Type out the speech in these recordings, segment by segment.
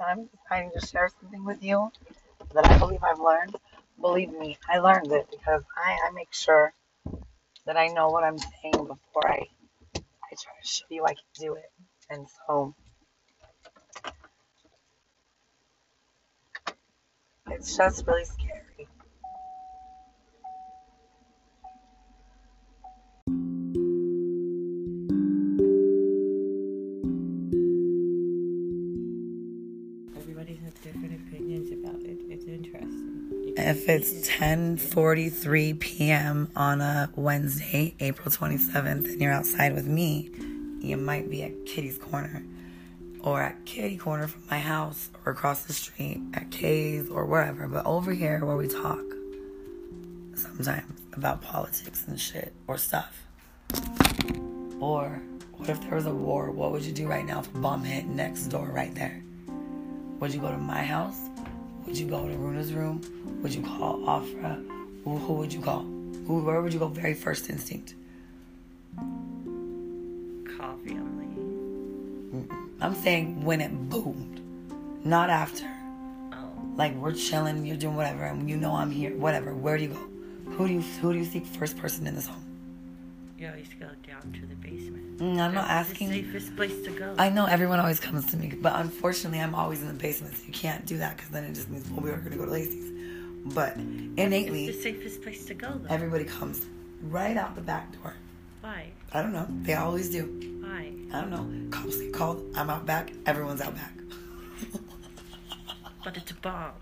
I'm deciding to share something with you that I believe I've learned. Believe me, I learned it because I, I make sure that I know what I'm saying before I I try to show you I can do it. And so it's just really scary. If it's 10:43 p.m. on a Wednesday, April 27th, and you're outside with me, you might be at Kitty's Corner, or at Kitty Corner from my house, or across the street at Kay's, or wherever. But over here, where we talk, sometimes about politics and shit or stuff. Or what if there was a war? What would you do right now if a bomb hit next door, right there? Would you go to my house? Would you go to Runa's room? Would you call Afra? Who, who would you call? Who, where would you go very first instinct? Call family. I'm saying when it boomed, not after. Oh, Like we're chilling, you're doing whatever, and you know I'm here. Whatever. Where do you go? Who do you who do you seek first person in this home? you always go down to the basement. Mm, I'm not That's asking. The safest place to go. I know everyone always comes to me, but unfortunately, I'm always in the basement, so you can't do that because then it just means well, we are going to go to Laecie's. But innately, It's the safest place to go, though. everybody comes right out the back door. Why? I don't know. They always do. Why? I don't know. Cops get called. I'm out back. Everyone's out back. But it's a bomb.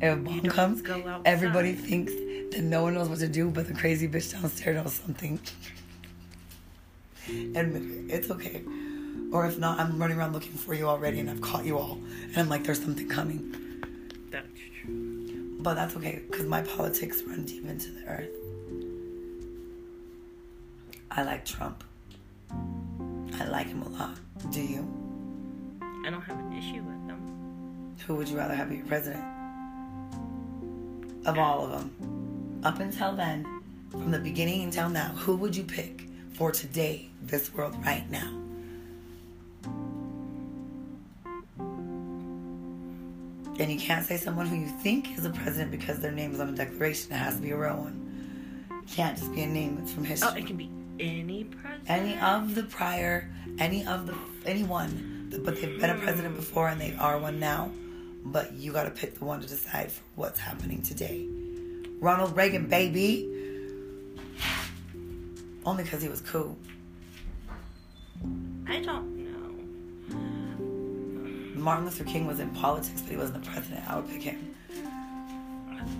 If a bomb comes, everybody thinks that no one knows what to do, but the crazy bitch downstairs knows something. Admit it. It's okay. Or if not, I'm running around looking for you already, and I've caught you all, and I'm like, there's something coming. That's true. But that's okay, because my politics run deep into the earth. I like Trump. I like him a lot. Do you? I don't have an issue with them. Who would you rather have be your president? Of all of them. Up until then, from the beginning until now, who would you pick for today, this world, right now? And you can't say someone who you think is a president because their name is on a declaration. It has to be a real one. It can't just be a name that's from history. Oh, it can be any president. any of the prior, any of the anyone, but they've been a president before and they are one now. But you got to pick the one to decide for what's happening today. Ronald Reagan, baby. Only because he was cool. I don't know. Martin Luther King was in politics, but he wasn't the president. I would pick him.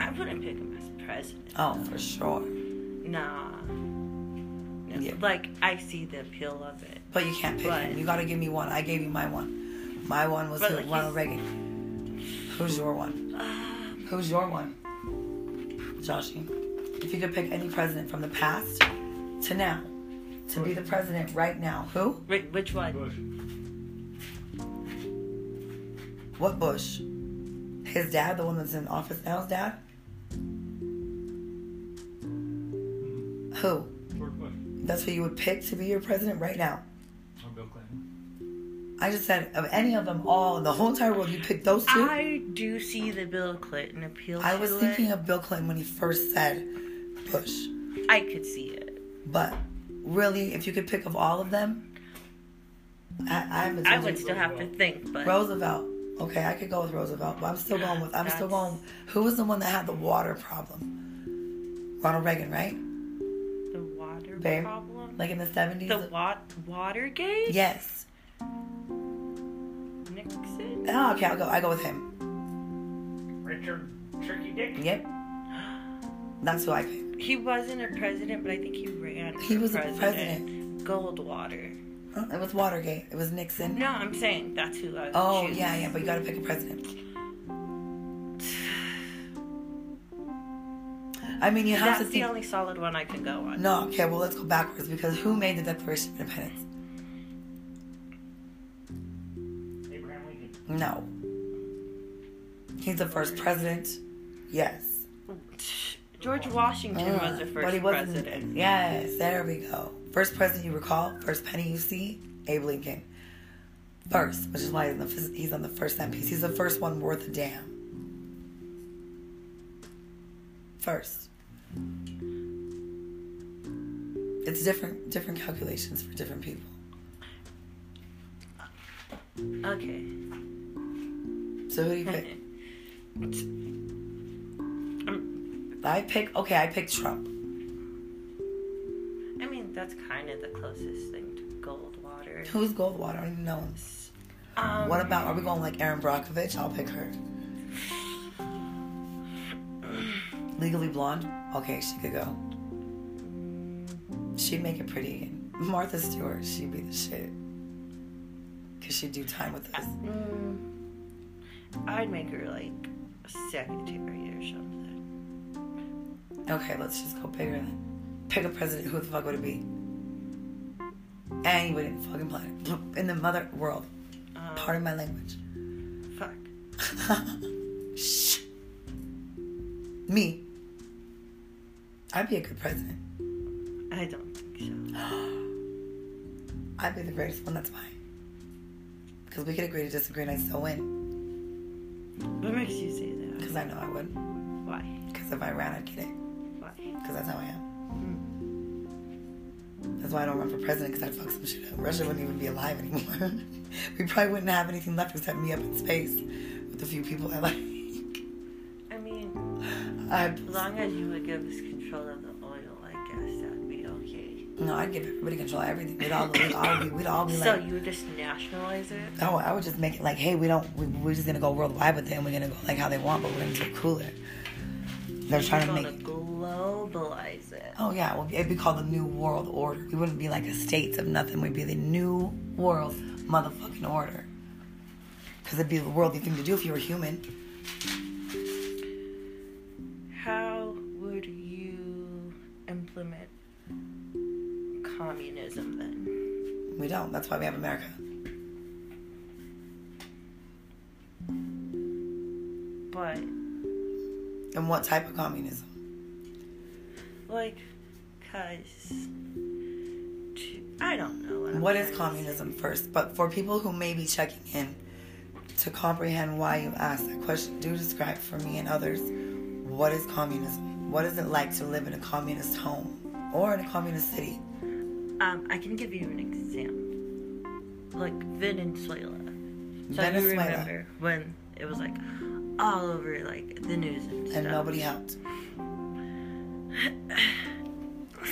I wouldn't pick him as president. Oh, for sure. Nah. No, Yeah. Like I see the appeal of it. But you can't pick But- him. You got to give me one. I gave you my one. My one was like, Ronald he's- Reagan. Who's your one? Um, Who's your one? Joshi. If you could pick any president from the past to now to be the president right now, who? whi- which one? Bush. What Bush? His dad, the one that's in office now's dad? Mm-hmm. Who? George Bush. That's who you would pick to be your president right now. Or Bill Clinton. I just said of any of them all in the whole entire world, you pick those two. I do see the Bill Clinton appeal. I was to thinking it. of Bill Clinton when he first said Bush. I could see it. But really, if you could pick of all of them, I, I haven't I would you- still have to think, but Roosevelt. Okay, I could go with Roosevelt, but I'm still going with. I'm still going. Who was the one that had the water problem? Ronald Reagan, right? the water Babe, problem. Like in the 70s. the wa- Watergate. yes. Nixon. Oh, okay, I'll go. I go with him. Richard Tricky Dick. Yep. That's who I pick. He wasn't a president, but I think he ran. He for was a president. Goldwater. Oh, It was Watergate. It was Nixon. No, I'm saying that's who I. would Oh choose. yeah, yeah, but you gotta pick a president. I mean, you have That's to That's the only solid one I can go on. No, okay, well, let's go backwards because who made the Declaration of Independence? Abraham Lincoln. No. He's the first president. Yes. George Washington was the Uh, first but he wasn't. president. Yes, there we go. First president you recall, first penny you see, Abe Lincoln. first, which is why he's on the, he's on the first cent piece. He's the first one worth a damn. First. It's different different calculations for different people. Okay. So who do you pick? I pick okay, I pick Trump. I mean, that's kind of the closest thing to Goldwater. Who's Goldwater? I don't even know. Um, What about are we going like Erin Brockovich? I'll pick her. Legally blonde? Okay, she could go. She'd make it pretty. Martha Stewart, she'd be the shit. Cause she'd do time with us. Mm, I'd make her like a secretary or something. Okay, let's just go bigger then. Pick a president. Who the fuck would it be? Anybody in the fucking planet. In the mother world. Um, Pardon my language. Fuck. Shh. Me. I'd be a good president. I don't think so. I'd be the greatest one, that's fine. Because we could agree to disagree and I still win. What makes you say that? Because I know I would. Why? Because if I ran, I'd get it. Because that's how I am. That's why I don't run for president, because I'd fuck some shit up. Russia wouldn't even be alive anymore. we probably wouldn't have anything left except me up in space with a few people I like. I mean, I'd, as long as you would give us control of the oil, I guess that'd be okay. no, I'd give everybody control of everything. We'd all, we'd all be, we'd all be So like, you would just nationalize it? oh, I would just make it like, hey, we don't, we, we're just gonna go worldwide with it and we're gonna go like how they want, but we're gonna do it cooler. They're trying to make globalize it. Oh yeah, well, it'd be called the New World Order. We wouldn't be like a states of nothing. We'd be the New World motherfucking order. Because it'd be the worldly thing to do if you were human. How would you implement communism then? We don't. That's why we have America. But And what type of communism? Like, cause I don't know. What, I'm What is communism first? But for people who may be checking in to comprehend why you asked that question, do describe for me and others what is communism? What is it like to live in a communist home or in a communist city? Um, I can give you an example. Like Venezuela. So Venezuela. remember when it was like all over like the news and stuff. And nobody helped.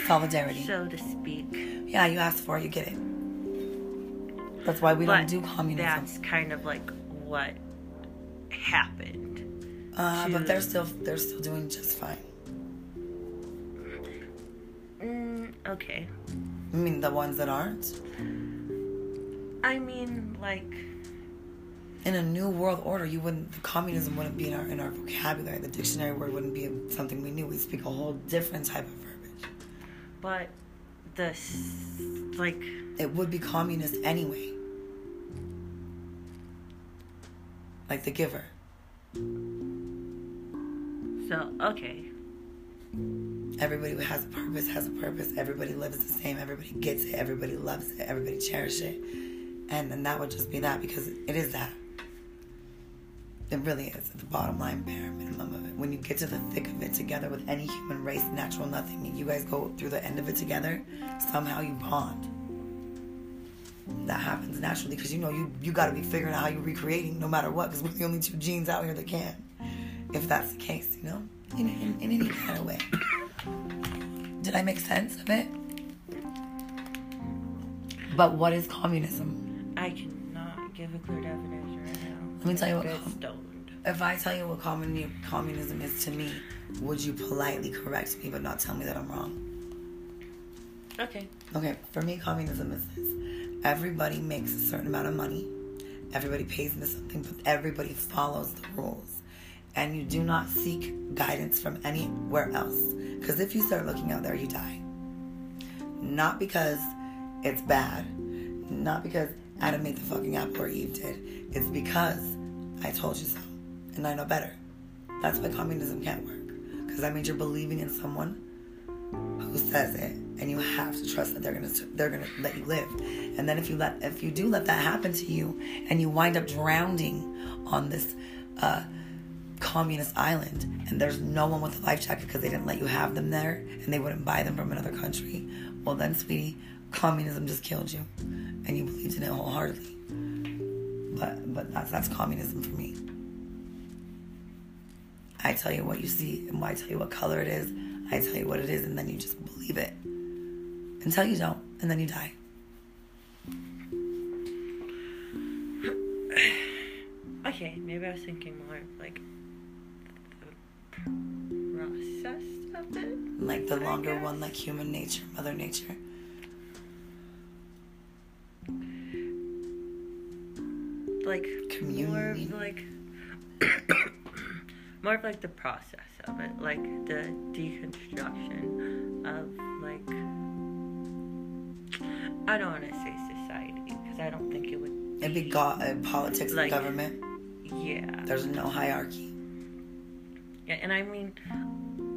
Solidarity. so to speak. Yeah, you ask for it, you get it. That's why we don't do communism. That's kind of like what happened. Uh, but they're still they're still doing just fine. Mm, okay. I mean, the ones that aren't I mean, like, in a new world order, you wouldn't communism wouldn't be in our in our vocabulary. The dictionary word wouldn't be something we knew. We speak a whole different type of verbiage. but the like It would be communist anyway, like the giver. so okay. Everybody who has a purpose has a purpose. Everybody lives the same. Everybody gets it. Everybody loves it. Everybody cherishes it. And then that would just be that because it is that. It really is the bottom line, bare minimum of it. When you get to the thick of it together with any human race, natural nothing, you guys go through the end of it together, somehow you bond. That happens naturally because you know you you got to be figuring out how you're recreating no matter what because we're the only two genes out here that can. If that's the case, you know, in, in, in any kind of way. Did I make sense of it? But what is communism? I cannot give a clear definition right now. Let me tell you what com- If I tell you what communi- communism is to me, would you politely correct me but not tell me that I'm wrong? Okay. Okay, for me, communism is this everybody makes a certain amount of money, everybody pays into something, but everybody follows the rules. And you do not seek guidance from anywhere else. Because if you start looking out there, you die. Not because it's bad, not because Adam made the fucking apple or Eve did. It's because I told you so. And I know better. That's why communism can't work. Because that means you're believing in someone who says it, and you have to trust that they're gonna they're gonna let you live. And then if you let if you do let that happen to you, and you wind up drowning on this uh, communist island, and there's no one with a life jacket because they didn't let you have them there, and they wouldn't buy them from another country. Well, then, sweetie, communism just killed you, and you believed in it wholeheartedly. But but that's that's communism for me. I tell you what you see, and I tell you what color it is. I tell you what it is, and then you just believe it until you don't, and then you die. Okay, maybe I was thinking more of like the process of it. Like the I longer guess. one, like human nature, Mother Nature. Like more Community. of like more of like the process of it, like the deconstruction of like I don't want to say society because I don't think it would. It'd be go- uh, politics Like- and government. Yeah. There's no hierarchy. Yeah, and I mean,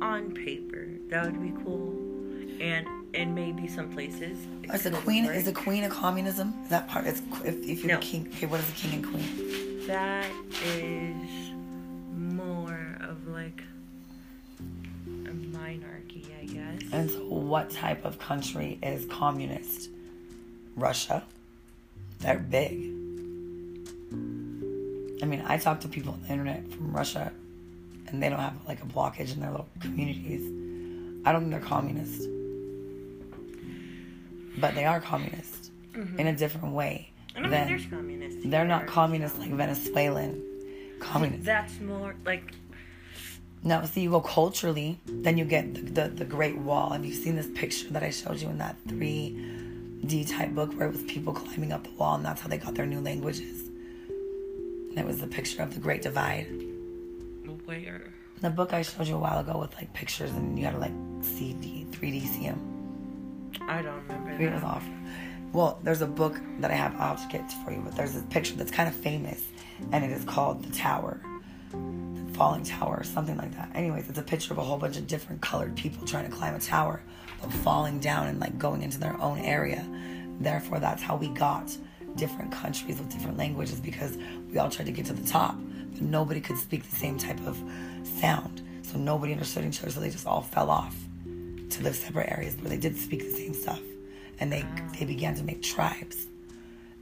on paper, that would be cool, and and maybe some places. Is the queen work. is the queen of communism? Is that part? It's if, if you're No. king. Okay, what is the king and queen? That is more of like a monarchy, I guess. And so, what type of country is communist? Russia. They're big. I mean, I talk to people on the internet from Russia, and they don't have like a blockage in their little communities. I don't think they're communist, but they are communist mm-hmm. in a different way. And I mean, there's communists. they're not communist so- like Venezuelan communists. That's more like No, see, you go culturally, then you get the, the, the Great Wall. Have you seen this picture that I showed you in that 3D type book where it was people climbing up the wall and that's how they got their new languages? And it was the picture of the Great Divide. where The book I showed you a while ago with like pictures and you had to like CD, 3D see them. I don't remember That. Well, there's a book that I have, I'll get for you, but there's a picture that's kind of famous and it is called The Tower. The Falling Tower or something like that. Anyways, it's a picture of a whole bunch of different colored people trying to climb a tower, but falling down and like going into their own area. Therefore, that's how we got different countries with different languages because we all tried to get to the top, but nobody could speak the same type of sound. So nobody understood each other, so they just all fell off to live separate areas where they did speak the same stuff. And they, they began to make tribes.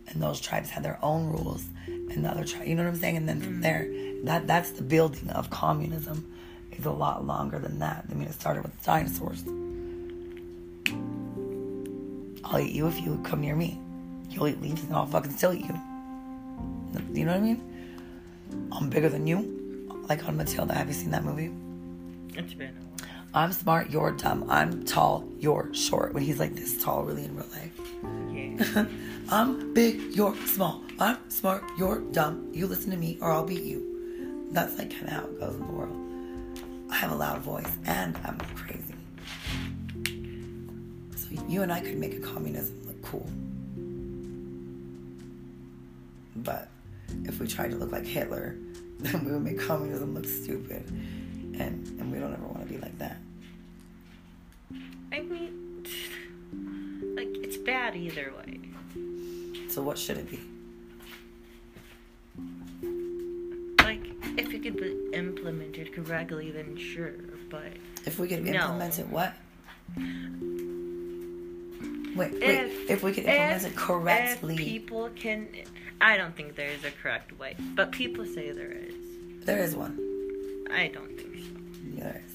And those tribes had their own rules. And the other tribe, you know what I'm saying? And then from mm. there, that that's the building of communism. Is a lot longer than that. I mean, it started with dinosaurs. I'll eat you if you come near me. You'll eat leaves and I'll fucking still eat you. You know what I mean? I'm bigger than you. Like on Matilda. Have you seen that movie? It's been. I'm smart, you're dumb. I'm tall, you're short. When he's like this tall, really in real life. Yeah. I'm big, you're small. I'm smart, you're dumb. You listen to me or I'll beat you. That's like kind of how it goes in the world. I have a loud voice and I'm crazy. So you and I could make a communism look cool. But if we tried to look like Hitler, then we would make communism look stupid. And, and we don't ever want to be like that. I mean, like it's bad either way. So what should it be? Like if it could be implemented correctly, then sure. But If we could No. implement it, what? Wait, wait. If- If, we could implement if, it correctly, if people can, I don't think there is a correct way, but people say there is. there is one. I don't think so. There is.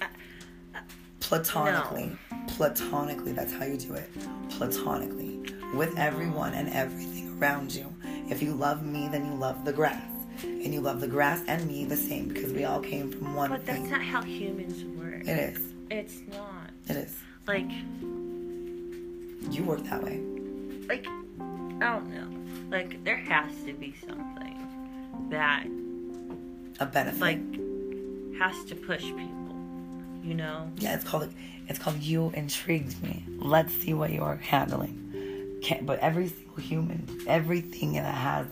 Uh, Platonically, platonically. That's how you do it. Platonically, with everyone and everything around you. If you love me, then you love the grass, and you love the grass and me the same because we all came from one But that's thing. not how humans work. It is. It's not. It is. Like, You work that way. like, I don't know. Like, there has to be something that, A benefit. like, has to push people. You know? Yeah, it's called it's called you intrigued me. Let's see what you're handling. Can't, but every single human, everything that has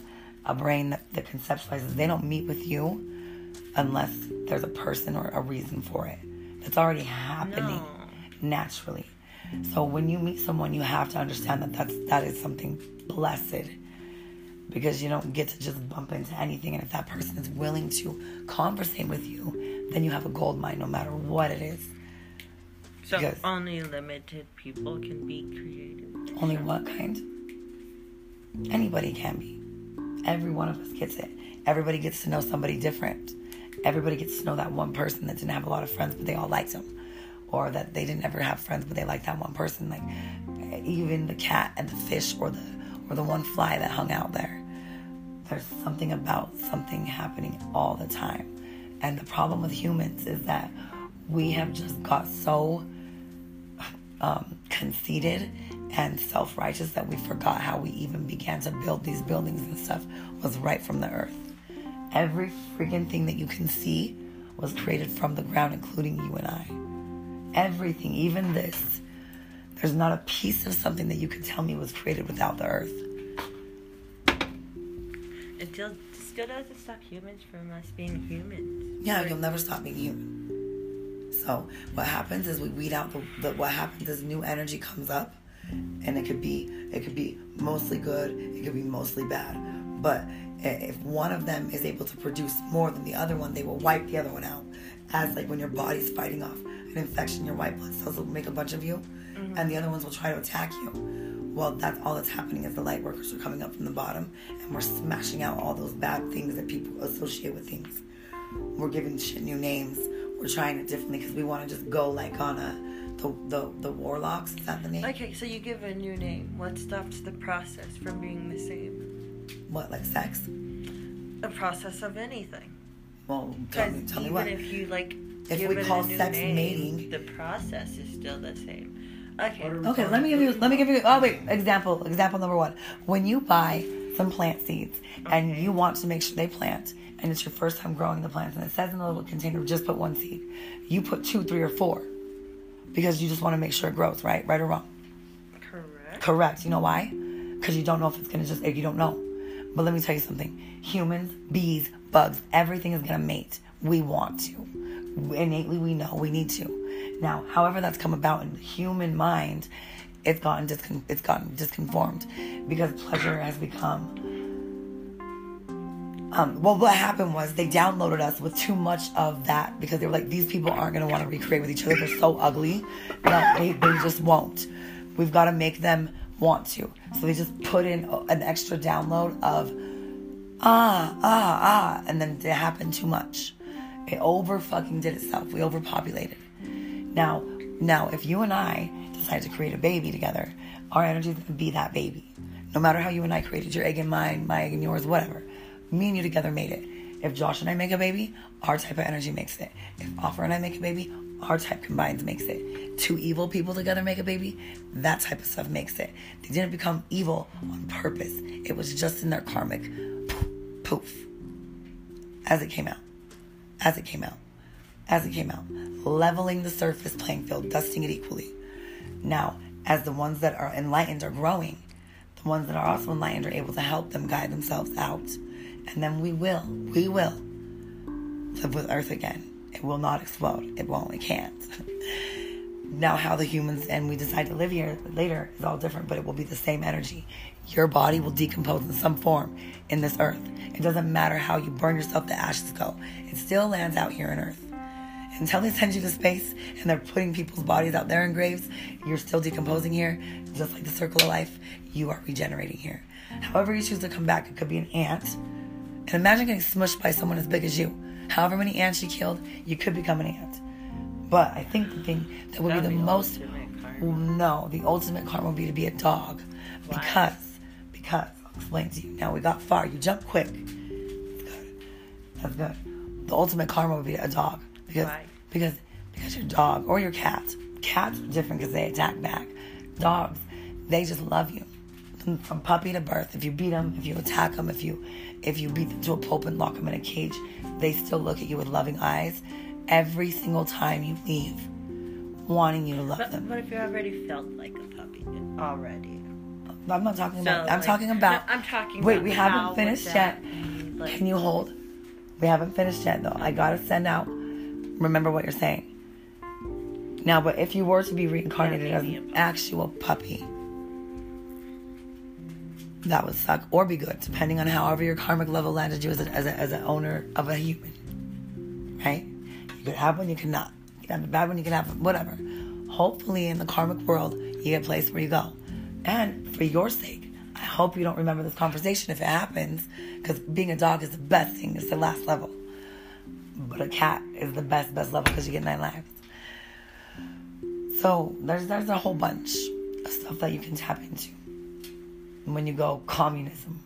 a brain that, that conceptualizes, they don't meet with you unless there's a person or a reason for it. It's already happening. No. naturally. So when you meet someone, you have to understand that that's that is something blessed because you don't get to just bump into anything. And if that person is willing to conversate with you, then you have a gold mine no matter what it is. So Because- only limited people can be creative. Only what kind? Anybody can be. Every one of us gets it. Everybody gets to know somebody different. Everybody gets to know that one person that didn't have a lot of friends, but they all liked him. Or that they didn't ever have friends, but they liked that one person. Like even the cat and the fish, or the or the one fly that hung out there. There's something about something happening all the time. And the problem with humans is that we have just got so um, conceited and self righteous that we forgot how we even began to build these buildings and stuff was right from the earth. Every freaking thing that you can see was created from the ground, including you and I. Everything, even this. There's not a piece of something that you can tell me was created without the earth. It still, still doesn't stop humans from us being humans. Yeah, you'll never stop being human. So what happens is we weed out the, the what happens is new energy comes up and it could be it could be mostly good, it could be mostly bad. But if one of them is able to produce more than the other one, they will wipe the other one out. As like when your body's fighting off an infection, your white blood cells will make a bunch of you, mm-hmm. and the other ones will try to attack you. Well, that's all that's happening is the light workers are coming up from the bottom, and we're smashing out all those bad things that people associate with things. We're giving shit new names. We're trying it differently because we want to just go like on a the the the warlocks. Is that the name? Okay, so you give a new name. What stops the process from being the same? what like sex? The process of anything. Well, tell me, tell me even what. if you like, If we call sex name, mating- the process is still the same. Okay. Okay, let me give you. Let me give you. Oh wait, example. Example number one. When you buy some plant seeds and you want to make sure they plant, and it's your first time growing the plants, and it says in the little container just put one seed, you put two, three, or four, because you just want to make sure it grows. Right, right or wrong? Correct. Correct. You know why? Because you don't know if it's gonna just. You don't know. But let me tell you something. Humans, bees, bugs, everything is gonna mate. We want to. Innately, we know we need to. Now, however that's come about in the human mind, it's gotten discon- it's gotten disconformed because pleasure has become. Um, well, what happened was they downloaded us with too much of that because they were like, these people aren't going to want to recreate with each other. They're so ugly that they, they just won't. We've got to make them want to. So they just put in an extra download of ah, ah, ah, and then it happened too much. It over fucking did itself. We overpopulated. Now, now, if you and I decide to create a baby together, our energy gonna be that baby. No matter how you and I created your egg and mine, my egg and yours, whatever. Me and you together made it. If Josh and I make a baby, our type of energy makes it. If Offer and I make a baby, our type combines makes it. Two evil people together make a baby, that type of stuff makes it. They didn't become evil on purpose. It was just in their karmic poof as it came out. As it came out. As it came out. Leveling the surface playing field, dusting it equally. Now, as the ones that are enlightened are growing, the ones that are also enlightened are able to help them guide themselves out. And then we will, we will live with Earth again. It will not explode. It won't. It can't. now, how the humans and we decide to live here later is all different, but it will be the same energy. Your body will decompose in some form in this Earth. It doesn't matter how you burn yourself, the ashes go. It still lands out here on Earth. Until they send you to space and they're putting people's bodies out there in graves, you're still decomposing here, just like the circle of life. You are regenerating here. However, you choose to come back, it could be an ant. And imagine getting smushed by someone as big as you. However many ants you killed, you could become an ant. But I think the thing that would be the be most no, the ultimate karma would be to be a dog. Why? Because because I'll explain to you. Now we got far. You jump quick. That's good. That's good. The ultimate karma would be a dog. Because Why? because because your dog or your cat. Cats are different because they attack back. Dogs, they just love you. From, from puppy to birth, if you beat them, if you attack them, if you if you beat them to a pulp and lock them in a cage, they still look at you with loving eyes every single time you leave, wanting you to love But them. But if you already felt like a puppy already? I'm not talking about. So, I'm talking about. No, I'm talking. Wait, we haven't finished yet. like- Can you hold? We haven't finished yet, though. I gotta send out. Remember what you're saying. Now, but if you were to be reincarnated as an actual puppy, that would suck or be good, depending on however your karmic level landed you as, a, as, a, as an owner of a human. Right? Have one, you cannot. You can have a bad one, you can have whatever. Hopefully, in the karmic world, you get a place where you go. And for your sake, I hope you don't remember this conversation if it happens, because being a dog is the best thing, it's the last level. But a cat is the best, best level because you get nine lives. So there's there's a whole bunch of stuff that you can tap into when you go communism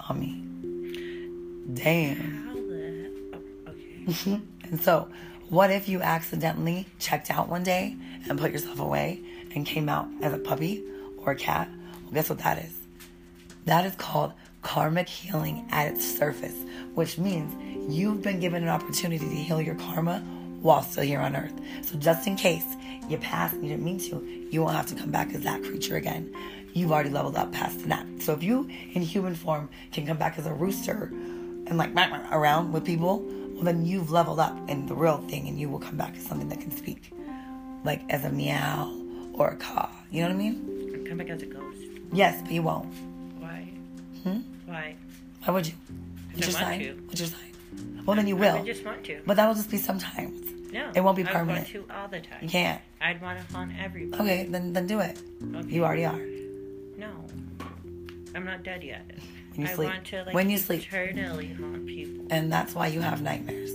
on me. Damn. How the? Oh, okay. And so, what if you accidentally checked out one day and put yourself away and came out as a puppy or a cat? Well, guess what that is? That is called karmic healing at its surface, which means you've been given an opportunity to heal your karma while still here on earth. So, just in case you pass and you didn't mean to, you won't have to come back as that creature again. You've already leveled up past that. So, if you in human form can come back as a rooster and like around with people, well, then you've leveled up in the real thing and you will come back as something that can speak, like as a meow or a caw. You know what I mean? I'll come back as a ghost. Yes, but you won't. Why? Hmm? Why? Why would you? What's your I sign? to. What's your sign? Well, then you will. would just want to. But that'll just be sometimes. No. It won't be permanent. I want to all the time. You can't. I'd want to haunt everybody. Okay, then then do it. Okay. You already are. No. I'm not dead yet. When you I sleep. want to like When you sleep. eternally haunt people. And that's why you have nightmares.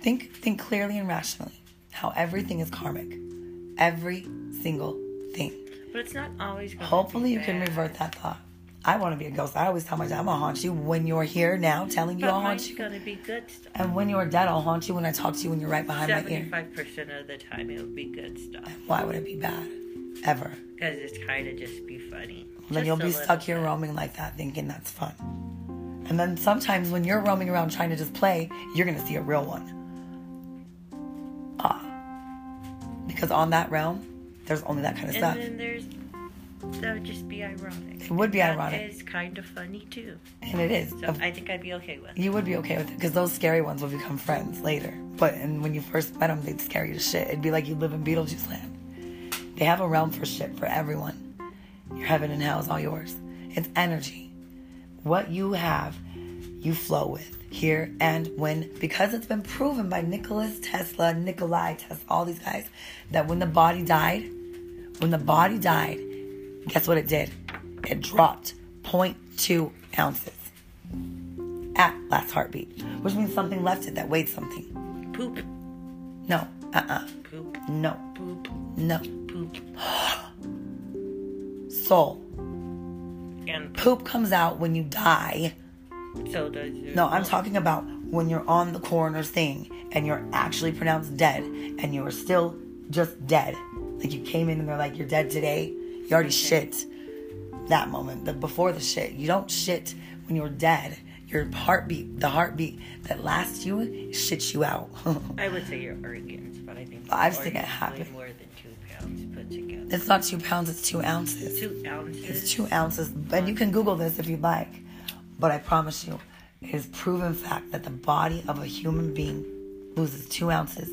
Think think clearly and rationally. How everything is karmic. Every single thing. But it's not always going Hopefully you be can revert that thought. I want to be a ghost. I always tell myself I'm gonna haunt you when you're here now, telling you But I'll haunt you. going to be good stuff. And when you're dead, I'll haunt you when I talk to you when you're right behind my ear. Seventy-five percent of the time, it'll be good stuff Why would it be bad? Ever. because it's kind of just be funny. Then Just you'll be stuck here bit. roaming like that, thinking that's fun. And then sometimes when you're roaming around trying to just play, you're gonna see a real one. Ah. Because on that realm, there's only that kind of And stuff. And then there's that would just be ironic. It would be That ironic. It is kind of funny too. And it is. So I think I'd be okay with. it. You would be okay with it because those scary ones will become friends later. But and when you first met them, they'd scare you to shit. It'd be like you live in Beetlejuice land. They have a realm for shit for everyone. Your heaven and hell is all yours. It's energy. What you have, you flow with here and when because it's been proven by Nicholas Tesla, Nikolai Tesla, all these guys that when the body died, when the body died, guess what it did? It dropped 0.2 ounces at last heartbeat, which means something left it that weighed something. Poop, No, uh uh poop, no, poop, no. poop, Soul. and Poop comes out when you die. so does. your- No, I'm talking about when you're on the coroner's thing and you're actually pronounced dead and you are still just dead. Like you came in and they're like, you're dead today. You already shit. That moment, the before the shit. You don't shit when you're dead. Your heartbeat, the heartbeat that lasts you, shits you out. I would say your organs, but I think I've seen it happen. more than two together. it's not two pounds, it's two ounces. Two ounces. It's two ounces. And you can Google this if you'd like. But I promise you, it is proven fact that the body of a human being loses two ounces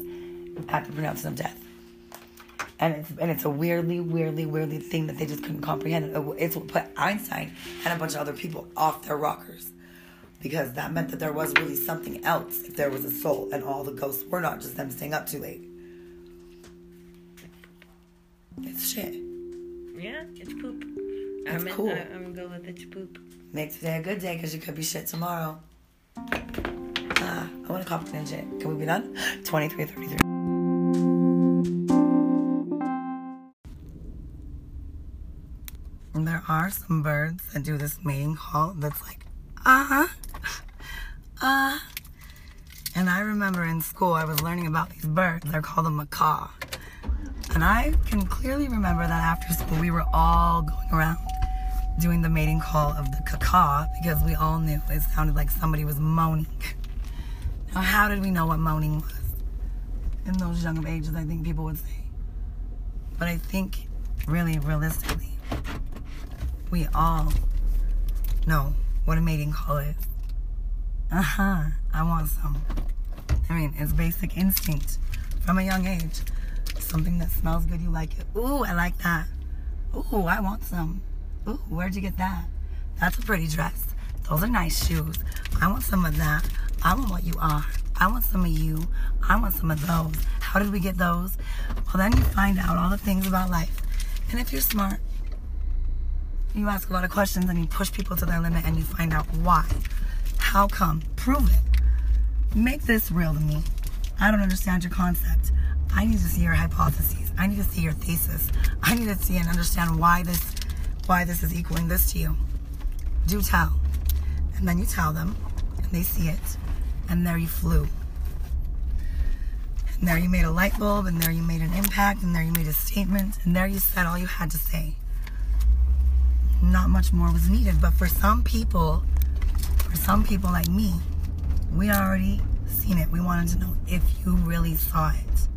at the pronouncement of death. And it's, and it's a weirdly, weirdly, weirdly thing that they just couldn't comprehend. It- It's what put Einstein and a bunch of other people off their rockers. Because that meant that there was really something else if there was a soul and all the ghosts were not just them staying up too late. It's shit. Yeah, it's poop. That's I'm in- cool. I, I'm gonna go with it's poop. Make today a good day because you could be shit tomorrow. Ah, I want to copy and shit. Can we be done? 2333. And There are some birds that do this mating call that's like, uh huh, uh. And I remember in school I was learning about these birds. They're called a macaw. And I can clearly remember that after school we were all going around doing the mating call of the cacaw because we all knew it sounded like somebody was moaning. Now, how did we know what moaning was? In those young of ages, I think people would say. But I think, really, realistically, we all know what a mating call is. Uh huh. I want some. I mean, it's basic instinct from a young age. Something that smells good, you like it. Ooh, I like that. Ooh, I want some. Ooh, where'd you get that? That's a pretty dress. Those are nice shoes. I want some of that. I want what you are. I want some of you. I want some of those. How did we get those? Well, then you find out all the things about life. And if you're smart, you ask a lot of questions and you push people to their limit and you find out why. How come? Prove it. Make this real to me. I don't understand your concept. I need to see your hypotheses. I need to see your thesis. I need to see and understand why this why this is equaling this to you. Do tell. And then you tell them and they see it and there you flew. And there you made a light bulb and there you made an impact and there you made a statement and there you said all you had to say. Not much more was needed, but for some people, for some people like me, we already seen it. We wanted to know if you really saw it.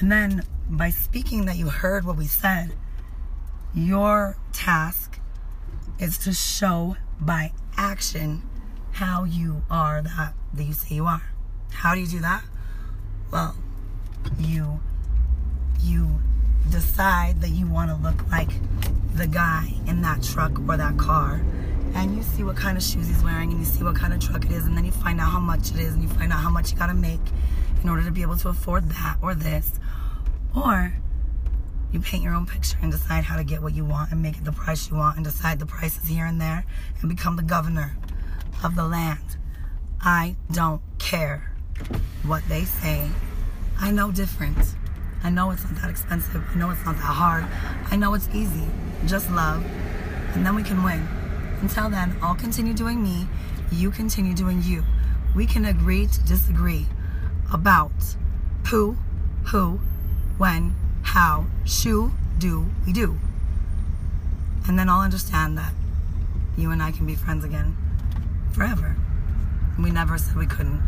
And then by speaking that you heard what we said, your task is to show by action how you are that that you say you are. How do you do that? Well, you you decide that you want to look like the guy in that truck or that car and you see what kind of shoes he's wearing and you see what kind of truck it is and then you find out how much it is and you find out how much you got to make in order to be able to afford that or this or you paint your own picture and decide how to get what you want and make it the price you want and decide the prices here and there and become the governor of the land. I don't care what they say. I know different. I know it's not that expensive. I know it's not that hard. I know it's easy. Just love. And then we can win. Until then, I'll continue doing me. You continue doing you. We can agree to disagree about who, who, when, how, shoe, do, we do. And then I'll understand that you and I can be friends again forever. We never said we couldn't.